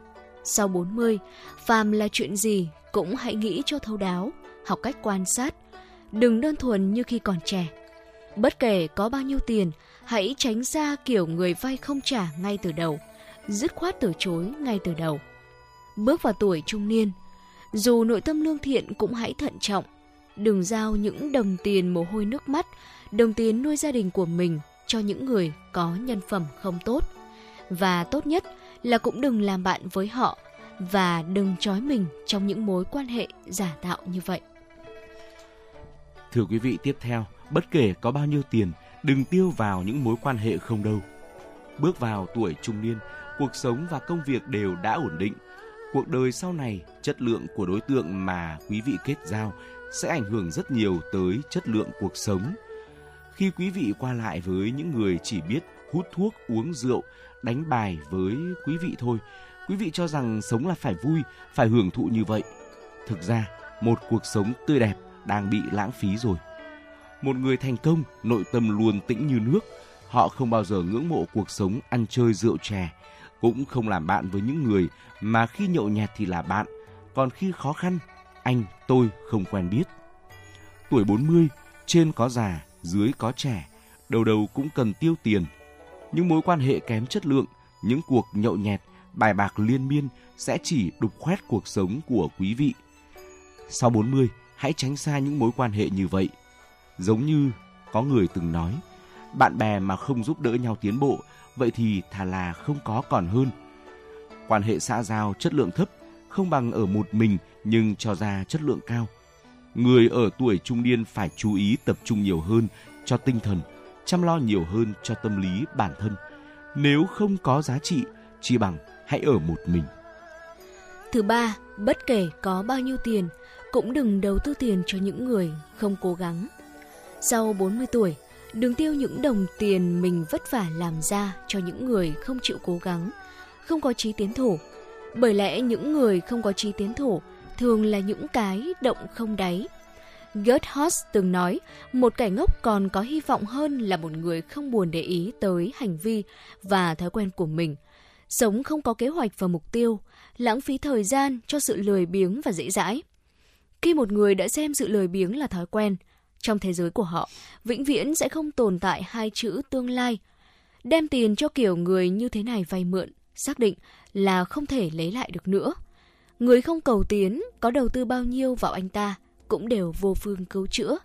Sau 40, phàm là chuyện gì cũng hãy nghĩ cho thấu đáo, học cách quan sát, đừng đơn thuần như khi còn trẻ. Bất kể có bao nhiêu tiền, hãy tránh xa kiểu người vay không trả ngay từ đầu, dứt khoát từ chối ngay từ đầu. Bước vào tuổi trung niên, dù nội tâm lương thiện cũng hãy thận trọng, đừng giao những đồng tiền mồ hôi nước mắt, đồng tiền nuôi gia đình của mình cho những người có nhân phẩm không tốt. Và tốt nhất là cũng đừng làm bạn với họ và đừng trói mình trong những mối quan hệ giả tạo như vậy. Thưa quý vị, tiếp theo, bất kể có bao nhiêu tiền, đừng tiêu vào những mối quan hệ không đâu. Bước vào tuổi trung niên, cuộc sống và công việc đều đã ổn định. Cuộc đời sau này, chất lượng của đối tượng mà quý vị kết giao sẽ ảnh hưởng rất nhiều tới chất lượng cuộc sống. Khi quý vị qua lại với những người chỉ biết hút thuốc, uống rượu, đánh bài với quý vị thôi, quý vị cho rằng sống là phải vui, phải hưởng thụ như vậy. Thực ra, một cuộc sống tươi đẹp đang bị lãng phí rồi. Một người thành công, nội tâm luôn tĩnh như nước. Họ không bao giờ ngưỡng mộ cuộc sống ăn chơi rượu chè, cũng không làm bạn với những người mà khi nhậu nhẹt thì là bạn, còn khi khó khăn, anh, tôi không quen biết. Tuổi 40, trên có già, dưới có trẻ, đầu đầu cũng cần tiêu tiền. Những mối quan hệ kém chất lượng, những cuộc nhậu nhẹt, bài bạc liên miên sẽ chỉ đục khoét cuộc sống của quý vị. Sau 40, hãy tránh xa những mối quan hệ như vậy. Giống như có người từng nói, bạn bè mà không giúp đỡ nhau tiến bộ, vậy thì thà là không có còn hơn. Quan hệ xã giao chất lượng thấp không bằng ở một mình nhưng cho ra chất lượng cao. Người ở tuổi trung niên phải chú ý tập trung nhiều hơn cho tinh thần, chăm lo nhiều hơn cho tâm lý bản thân. Nếu không có giá trị, chi bằng hãy ở một mình. Thứ ba, bất kể có bao nhiêu tiền, cũng đừng đầu tư tiền cho những người không cố gắng. Sau 40 tuổi, đừng tiêu những đồng tiền mình vất vả làm ra cho những người không chịu cố gắng, không có chí tiến thủ. Bởi lẽ những người không có chí tiến thủ thường là những cái động không đáy. Gert từng nói, một kẻ ngốc còn có hy vọng hơn là một người không buồn để ý tới hành vi và thói quen của mình. Sống không có kế hoạch và mục tiêu, lãng phí thời gian cho sự lười biếng và dễ dãi. Khi một người đã xem sự lười biếng là thói quen, trong thế giới của họ, vĩnh viễn sẽ không tồn tại hai chữ tương lai. Đem tiền cho kiểu người như thế này vay mượn, xác định là không thể lấy lại được nữa. Người không cầu tiến, có đầu tư bao nhiêu vào anh ta, cũng đều vô phương cứu chữa.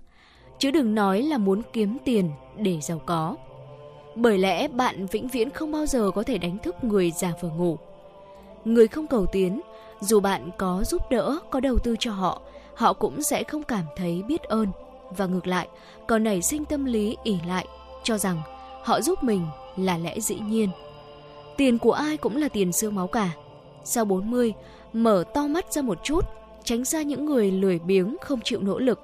Chứ đừng nói là muốn kiếm tiền để giàu có. Bởi lẽ bạn vĩnh viễn không bao giờ có thể đánh thức người già vừa ngủ. Người không cầu tiến, dù bạn có giúp đỡ, có đầu tư cho họ, họ cũng sẽ không cảm thấy biết ơn và ngược lại còn nảy sinh tâm lý ỉ lại cho rằng họ giúp mình là lẽ dĩ nhiên. Tiền của ai cũng là tiền xương máu cả. Sau 40, mở to mắt ra một chút, tránh ra những người lười biếng không chịu nỗ lực.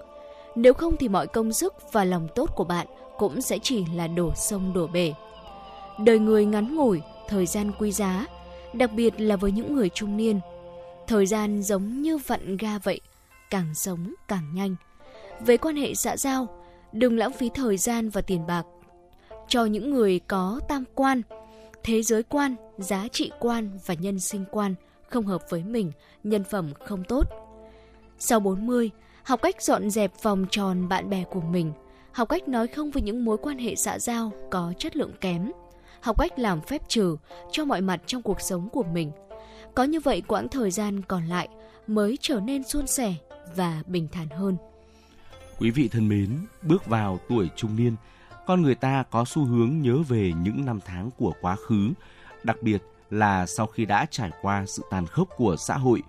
Nếu không thì mọi công sức và lòng tốt của bạn cũng sẽ chỉ là đổ sông đổ bể. Đời người ngắn ngủi, thời gian quý giá, đặc biệt là với những người trung niên. Thời gian giống như vặn ga vậy, càng sống càng nhanh. Về quan hệ xã giao, đừng lãng phí thời gian và tiền bạc cho những người có tam quan, thế giới quan, giá trị quan và nhân sinh quan không hợp với mình, nhân phẩm không tốt. Sau 40, học cách dọn dẹp vòng tròn bạn bè của mình, học cách nói không với những mối quan hệ xã giao có chất lượng kém, học cách làm phép trừ cho mọi mặt trong cuộc sống của mình. Có như vậy quãng thời gian còn lại mới trở nên suôn sẻ và bình thản hơn. Quý vị thân mến, bước vào tuổi trung niên, con người ta có xu hướng nhớ về những năm tháng của quá khứ, đặc biệt là sau khi đã trải qua sự tàn khốc của xã hội,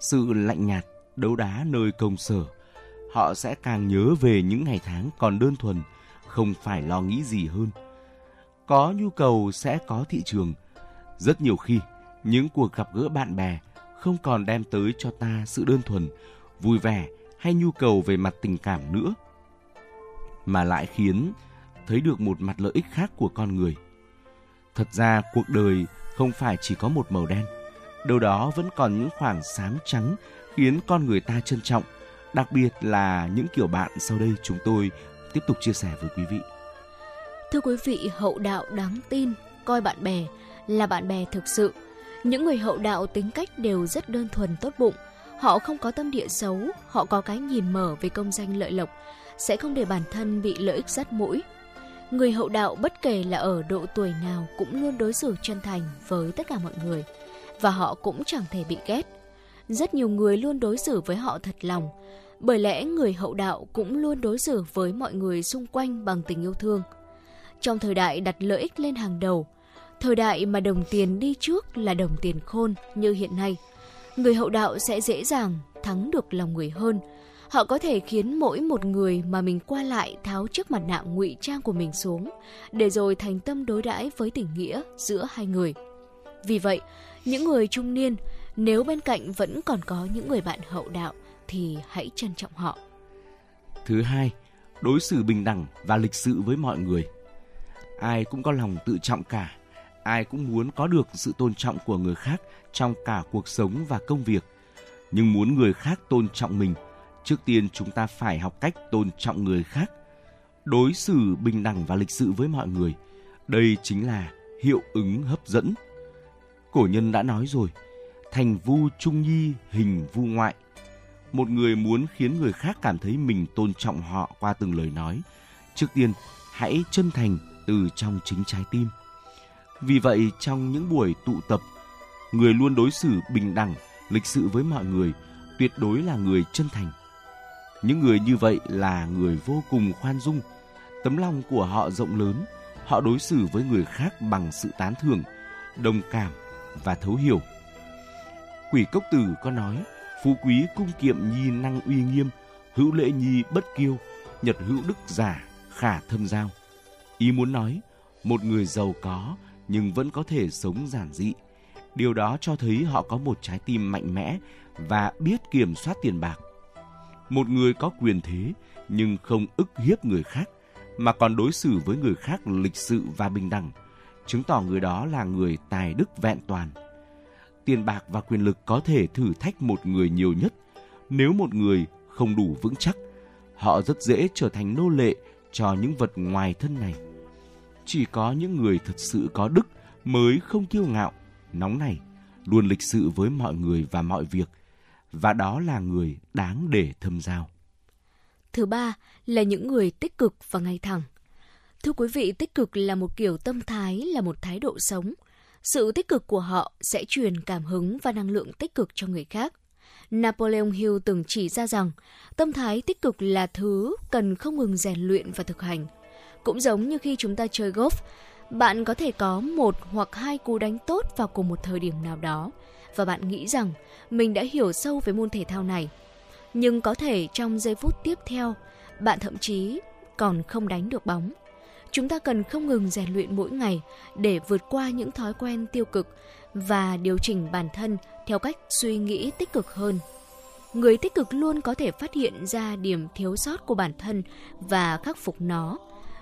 sự lạnh nhạt, đấu đá nơi công sở. Họ sẽ càng nhớ về những ngày tháng còn đơn thuần, không phải lo nghĩ gì hơn. Có nhu cầu sẽ có thị trường. Rất nhiều khi, những cuộc gặp gỡ bạn bè không còn đem tới cho ta sự đơn thuần, vui vẻ hay nhu cầu về mặt tình cảm nữa, mà lại khiến thấy được một mặt lợi ích khác của con người. Thật ra cuộc đời không phải chỉ có một màu đen, đâu đó vẫn còn những khoảng xám trắng khiến con người ta trân trọng, đặc biệt là những kiểu bạn sau đây chúng tôi tiếp tục chia sẻ với quý vị. Thưa quý vị, hậu đạo đáng tin, coi bạn bè là bạn bè thực sự. Những người hậu đạo tính cách đều rất đơn thuần tốt bụng, họ không có tâm địa xấu, họ có cái nhìn mở về công danh lợi lộc, sẽ không để bản thân bị lợi ích dắt mũi, Người hậu đạo bất kể là ở độ tuổi nào cũng luôn đối xử chân thành với tất cả mọi người và họ cũng chẳng thể bị ghét. Rất nhiều người luôn đối xử với họ thật lòng, bởi lẽ người hậu đạo cũng luôn đối xử với mọi người xung quanh bằng tình yêu thương. Trong thời đại đặt lợi ích lên hàng đầu, thời đại mà đồng tiền đi trước là đồng tiền khôn như hiện nay, người hậu đạo sẽ dễ dàng thắng được lòng người hơn – Họ có thể khiến mỗi một người mà mình qua lại tháo chiếc mặt nạ ngụy trang của mình xuống, để rồi thành tâm đối đãi với tình nghĩa giữa hai người. Vì vậy, những người trung niên, nếu bên cạnh vẫn còn có những người bạn hậu đạo thì hãy trân trọng họ. Thứ hai, đối xử bình đẳng và lịch sự với mọi người. Ai cũng có lòng tự trọng cả, ai cũng muốn có được sự tôn trọng của người khác trong cả cuộc sống và công việc. Nhưng muốn người khác tôn trọng mình trước tiên chúng ta phải học cách tôn trọng người khác, đối xử bình đẳng và lịch sự với mọi người. Đây chính là hiệu ứng hấp dẫn. Cổ nhân đã nói rồi, thành vu trung nhi, hình vu ngoại. Một người muốn khiến người khác cảm thấy mình tôn trọng họ qua từng lời nói, trước tiên hãy chân thành từ trong chính trái tim. Vì vậy trong những buổi tụ tập, người luôn đối xử bình đẳng, lịch sự với mọi người, tuyệt đối là người chân thành những người như vậy là người vô cùng khoan dung, tấm lòng của họ rộng lớn, họ đối xử với người khác bằng sự tán thưởng, đồng cảm và thấu hiểu. Quỷ cốc tử có nói, phú quý cung kiệm nhi năng uy nghiêm, hữu lễ nhi bất kiêu, nhật hữu đức giả, khả thâm giao. Ý muốn nói, một người giàu có nhưng vẫn có thể sống giản dị. Điều đó cho thấy họ có một trái tim mạnh mẽ và biết kiểm soát tiền bạc một người có quyền thế nhưng không ức hiếp người khác mà còn đối xử với người khác lịch sự và bình đẳng, chứng tỏ người đó là người tài đức vẹn toàn. Tiền bạc và quyền lực có thể thử thách một người nhiều nhất nếu một người không đủ vững chắc, họ rất dễ trở thành nô lệ cho những vật ngoài thân này. Chỉ có những người thật sự có đức mới không kiêu ngạo, nóng này luôn lịch sự với mọi người và mọi việc, và đó là người đáng để thâm giao. Thứ ba là những người tích cực và ngay thẳng. Thưa quý vị, tích cực là một kiểu tâm thái, là một thái độ sống. Sự tích cực của họ sẽ truyền cảm hứng và năng lượng tích cực cho người khác. Napoleon Hill từng chỉ ra rằng tâm thái tích cực là thứ cần không ngừng rèn luyện và thực hành. Cũng giống như khi chúng ta chơi golf, bạn có thể có một hoặc hai cú đánh tốt vào cùng một thời điểm nào đó và bạn nghĩ rằng mình đã hiểu sâu về môn thể thao này. Nhưng có thể trong giây phút tiếp theo, bạn thậm chí còn không đánh được bóng. Chúng ta cần không ngừng rèn luyện mỗi ngày để vượt qua những thói quen tiêu cực và điều chỉnh bản thân theo cách suy nghĩ tích cực hơn. Người tích cực luôn có thể phát hiện ra điểm thiếu sót của bản thân và khắc phục nó.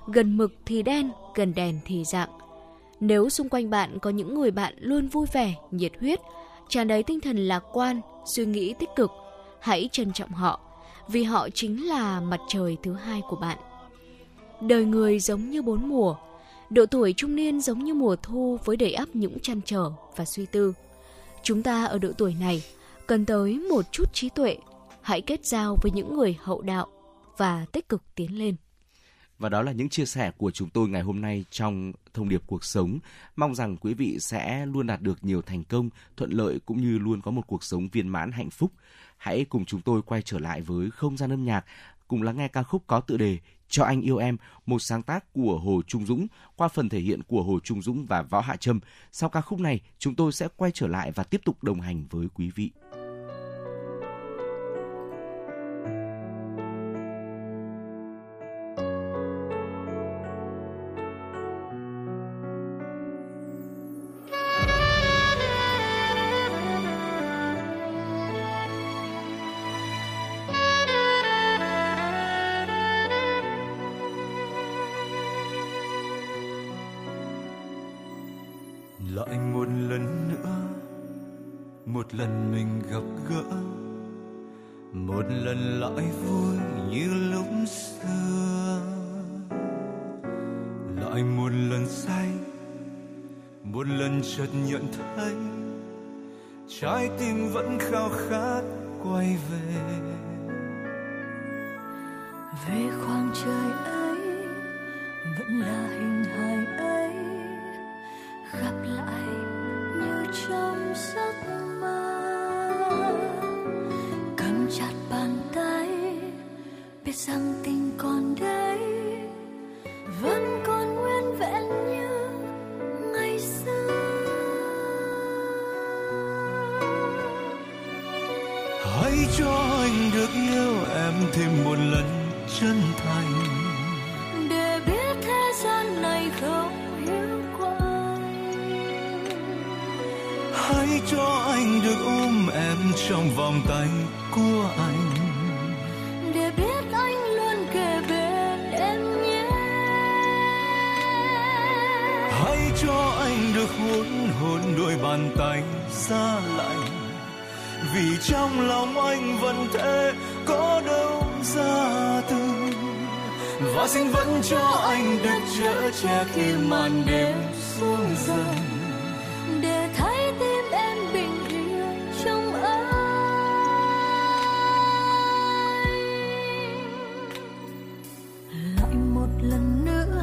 Gần mực thì đen, gần đèn thì dạng. Nếu xung quanh bạn có những người bạn luôn vui vẻ, nhiệt huyết, tràn đầy tinh thần lạc quan, suy nghĩ tích cực, hãy trân trọng họ, vì họ chính là mặt trời thứ hai của bạn. Đời người giống như bốn mùa, độ tuổi trung niên giống như mùa thu với đầy ắp những chăn trở và suy tư. Chúng ta ở độ tuổi này cần tới một chút trí tuệ, hãy kết giao với những người hậu đạo và tích cực tiến lên. Và đó là những chia sẻ của chúng tôi ngày hôm nay trong thông điệp cuộc sống. Mong rằng quý vị sẽ luôn đạt được nhiều thành công, thuận lợi cũng như luôn có một cuộc sống viên mãn hạnh phúc. Hãy cùng chúng tôi quay trở lại với không gian âm nhạc, cùng lắng nghe ca khúc có tựa đề Cho anh yêu em, một sáng tác của Hồ Trung Dũng qua phần thể hiện của Hồ Trung Dũng và Võ Hạ Trâm. Sau ca khúc này, chúng tôi sẽ quay trở lại và tiếp tục đồng hành với quý vị. Lại một lần nữa, một lần mình gặp gỡ, một lần lại vui như lúc xưa. Lại một lần say, một lần chợt nhận thấy, trái tim vẫn khao khát quay về. Về khoảng trời ấy, vẫn là hình hài xin vẫn cho anh được chở che khi màn đêm xuống dần. Để thấy tim em bình yên trong anh. Lại một lần nữa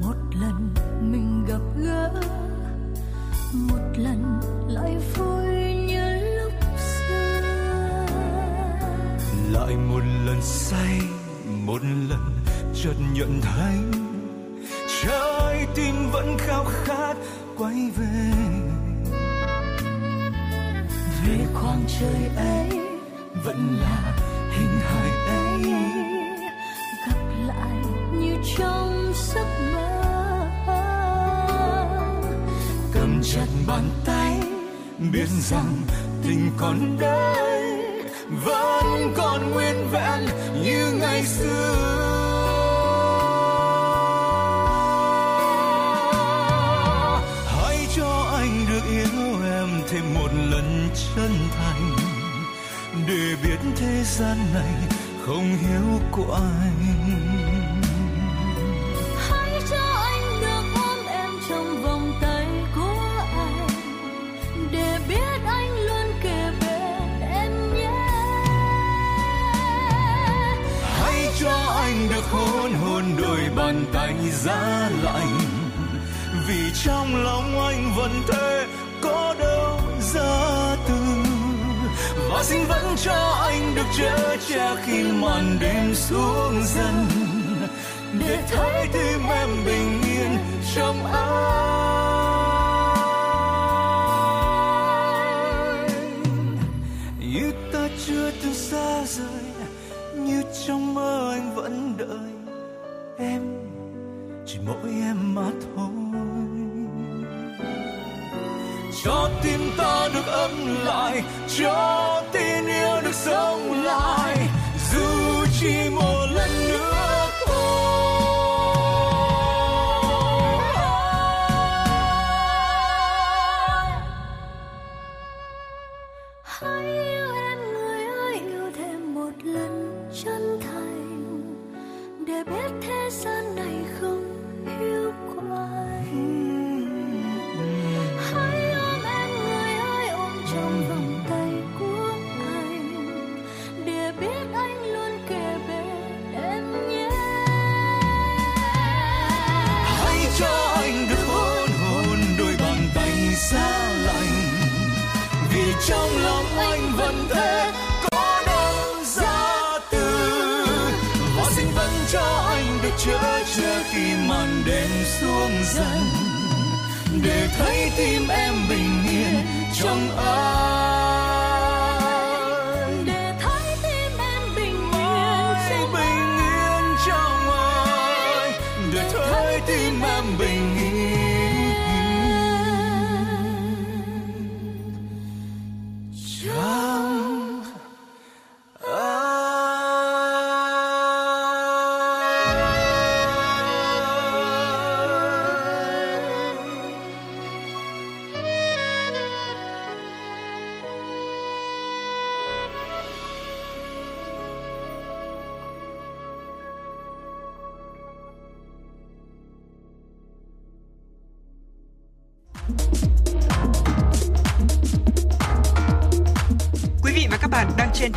một lần mình gặp gỡ. Một lần lại vui như lúc xưa. Lại một lần say một lần chợt nhận thấy trái tim vẫn khao khát quay về. Về khoảng trời ấy vẫn là hình hài ấy. Gặp lại như trong giấc mơ. Cầm chặt bàn tay, biết rằng tình còn đây. Vẫn còn nguyên vẹn như ngày xưa. Chân thành. Để biết thế gian này không hiểu của anh hãy cho anh được ôm em trong vòng tay của anh. Để biết anh luôn kề bên em nhé. Hãy cho anh được hôn hôn đôi bàn tay giá lạnh. Vì trong lòng anh vẫn thế xin vẫn cho anh được chở che khi màn đêm xuống dần. Để thấy tim em bình yên trong anh. Như ta chưa từng xa rời, như trong mơ anh vẫn đợi em. Chỉ mỗi em mà thôi. Cho tim ta được ấm lại, cho tin yêu được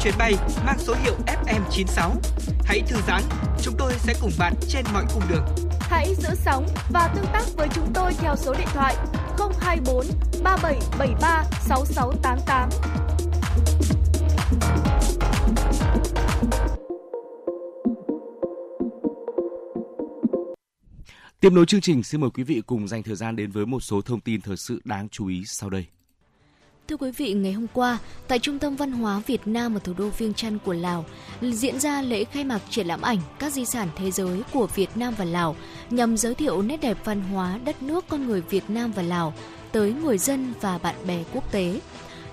chuyến bay mang số hiệu FM96. Hãy thư giãn, chúng tôi sẽ cùng bạn trên mọi cung đường. Hãy giữ sóng và tương tác với chúng tôi theo số điện thoại 024 3773 6688. Tiếp nối chương trình, xin mời quý vị cùng dành thời gian đến với một số thông tin thời sự đáng chú ý sau đây. Thưa quý vị, ngày hôm qua, tại Trung tâm Văn hóa Việt Nam ở thủ đô Viêng Chăn của Lào, diễn ra lễ khai mạc triển lãm ảnh các di sản thế giới của Việt Nam và Lào nhằm giới thiệu nét đẹp văn hóa đất nước con người Việt Nam và Lào tới người dân và bạn bè quốc tế.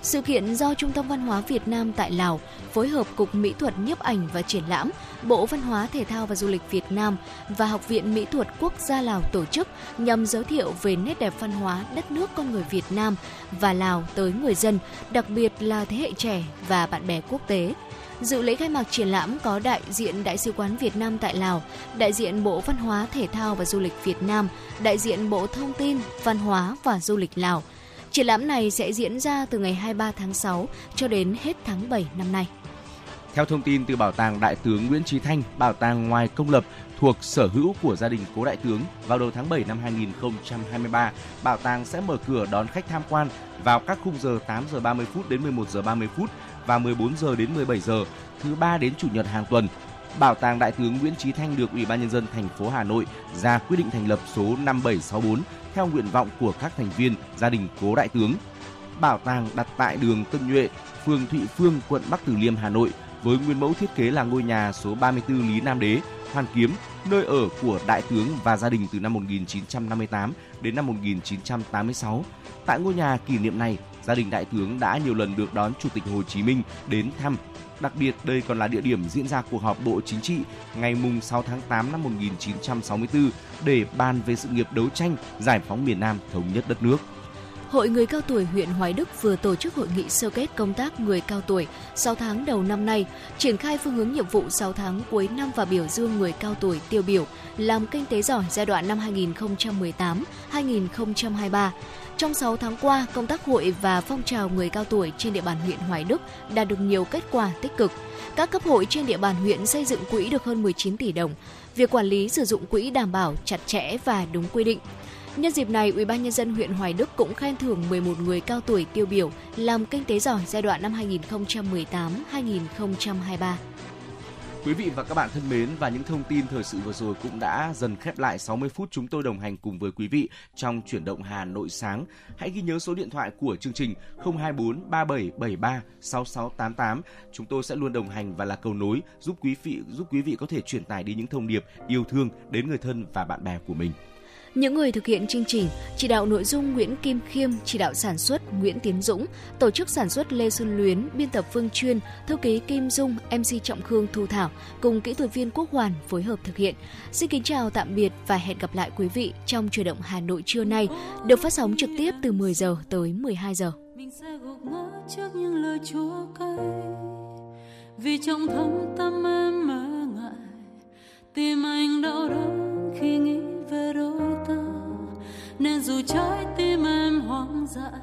Sự kiện do Trung tâm Văn hóa Việt Nam tại Lào phối hợp Cục Mỹ thuật nhiếp ảnh và triển lãm, Bộ Văn hóa Thể thao và Du lịch Việt Nam và Học viện Mỹ thuật Quốc gia Lào tổ chức nhằm giới thiệu về nét đẹp văn hóa đất nước con người Việt Nam và Lào tới người dân, đặc biệt là thế hệ trẻ và bạn bè quốc tế. Dự lễ khai mạc triển lãm có đại diện Đại sứ quán Việt Nam tại Lào, đại diện Bộ Văn hóa Thể thao và Du lịch Việt Nam, đại diện Bộ Thông tin, Văn hóa và Du lịch Lào. Triển lãm này sẽ diễn ra từ ngày 23 tháng 6 cho đến hết tháng 7 năm nay. Theo thông tin từ Bảo tàng Đại tướng Nguyễn Trí Thanh, bảo tàng ngoài công lập thuộc sở hữu của gia đình cố đại tướng, vào đầu tháng 7 năm 2023, bảo tàng sẽ mở cửa đón khách tham quan vào các khung giờ 8 giờ 30 phút đến 11 giờ 30 phút và 14 giờ đến 17 giờ, thứ ba đến chủ nhật hàng tuần. Bảo tàng Đại tướng Nguyễn Trí Thanh được Ủy ban nhân dân thành phố Hà Nội ra quyết định thành lập số 5764 theo nguyện vọng của các thành viên gia đình cố đại tướng. Bảo tàng đặt tại đường Tân Nhuệ, phường Thụy Phương, quận Bắc Từ Liêm, Hà Nội với nguyên mẫu thiết kế là ngôi nhà số 34 Lý Nam Đế, Hoàn Kiếm, nơi ở của đại tướng và gia đình từ năm 1958 đến năm 1986. Tại ngôi nhà kỷ niệm này, gia đình đại tướng đã nhiều lần được đón Chủ tịch Hồ Chí Minh đến thăm. Đặc biệt đây còn là địa điểm diễn ra cuộc họp Bộ Chính trị ngày mùng 6 tháng 8 năm 1964 để bàn về sự nghiệp đấu tranh giải phóng miền Nam thống nhất đất nước. Hội Người Cao Tuổi huyện Hoài Đức vừa tổ chức hội nghị sơ kết công tác người cao tuổi 6 tháng đầu năm nay, triển khai phương hướng nhiệm vụ 6 tháng cuối năm và biểu dương người cao tuổi tiêu biểu làm kinh tế giỏi giai đoạn năm 2018-2023. Trong 6 tháng qua, công tác hội và phong trào người cao tuổi trên địa bàn huyện Hoài Đức đạt được nhiều kết quả tích cực. Các cấp hội trên địa bàn huyện xây dựng quỹ được hơn 19 tỷ đồng. Việc quản lý sử dụng quỹ đảm bảo chặt chẽ và đúng quy định. Nhân dịp này, UBND huyện Hoài Đức cũng khen thưởng 11 người cao tuổi tiêu biểu làm kinh tế giỏi giai đoạn năm 2018-2023. Quý vị và các bạn thân mến, và những thông tin thời sự vừa rồi cũng đã dần khép lại 60 phút chúng tôi đồng hành cùng với quý vị trong chuyển động Hà Nội sáng. Hãy ghi nhớ số điện thoại của chương trình 024 3773 6688. Chúng tôi sẽ luôn đồng hành và là cầu nối giúp quý vị, giúp quý vị có thể truyền tải đi những thông điệp yêu thương đến người thân và bạn bè của mình. Những người thực hiện chương trình, chỉ đạo nội dung Nguyễn Kim Khiêm, chỉ đạo sản xuất Nguyễn Tiến Dũng, tổ chức sản xuất Lê Xuân Luyến, biên tập Phương Chuyên, thư ký Kim Dung, MC Trọng Khương Thu Thảo cùng kỹ thuật viên Quốc Hoàn phối hợp thực hiện. Xin kính chào tạm biệt và hẹn gặp lại quý vị trong truyền động Hà Nội trưa nay, được phát sóng trực tiếp từ 10 giờ tới 12 giờ. Mình sẽ gục ngã trước những lời chúa cay vì trong thâm tâm em mơ ngại tim anh đau đớn khi nghĩ về đôi nên dù trái tim em hoang dại,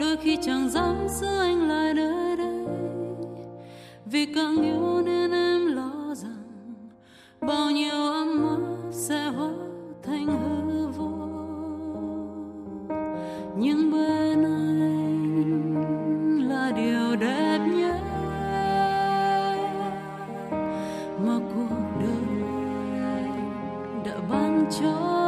đôi khi chẳng dám giữ anh lại nơi đây. Vì càng yêu nên em lo rằng bao nhiêu ấm áp sẽ hóa thành hư vô. Nhưng bên anh là điều đẹp nhất mà cuộc đời đã ban cho.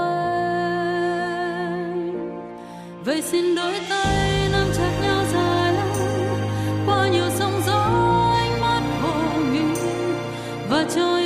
Vậy xin đôi tay, nắm chặt nhau dài lâu. Qua nhiều sóng gió, ánh mắt hồ nghi. Và cho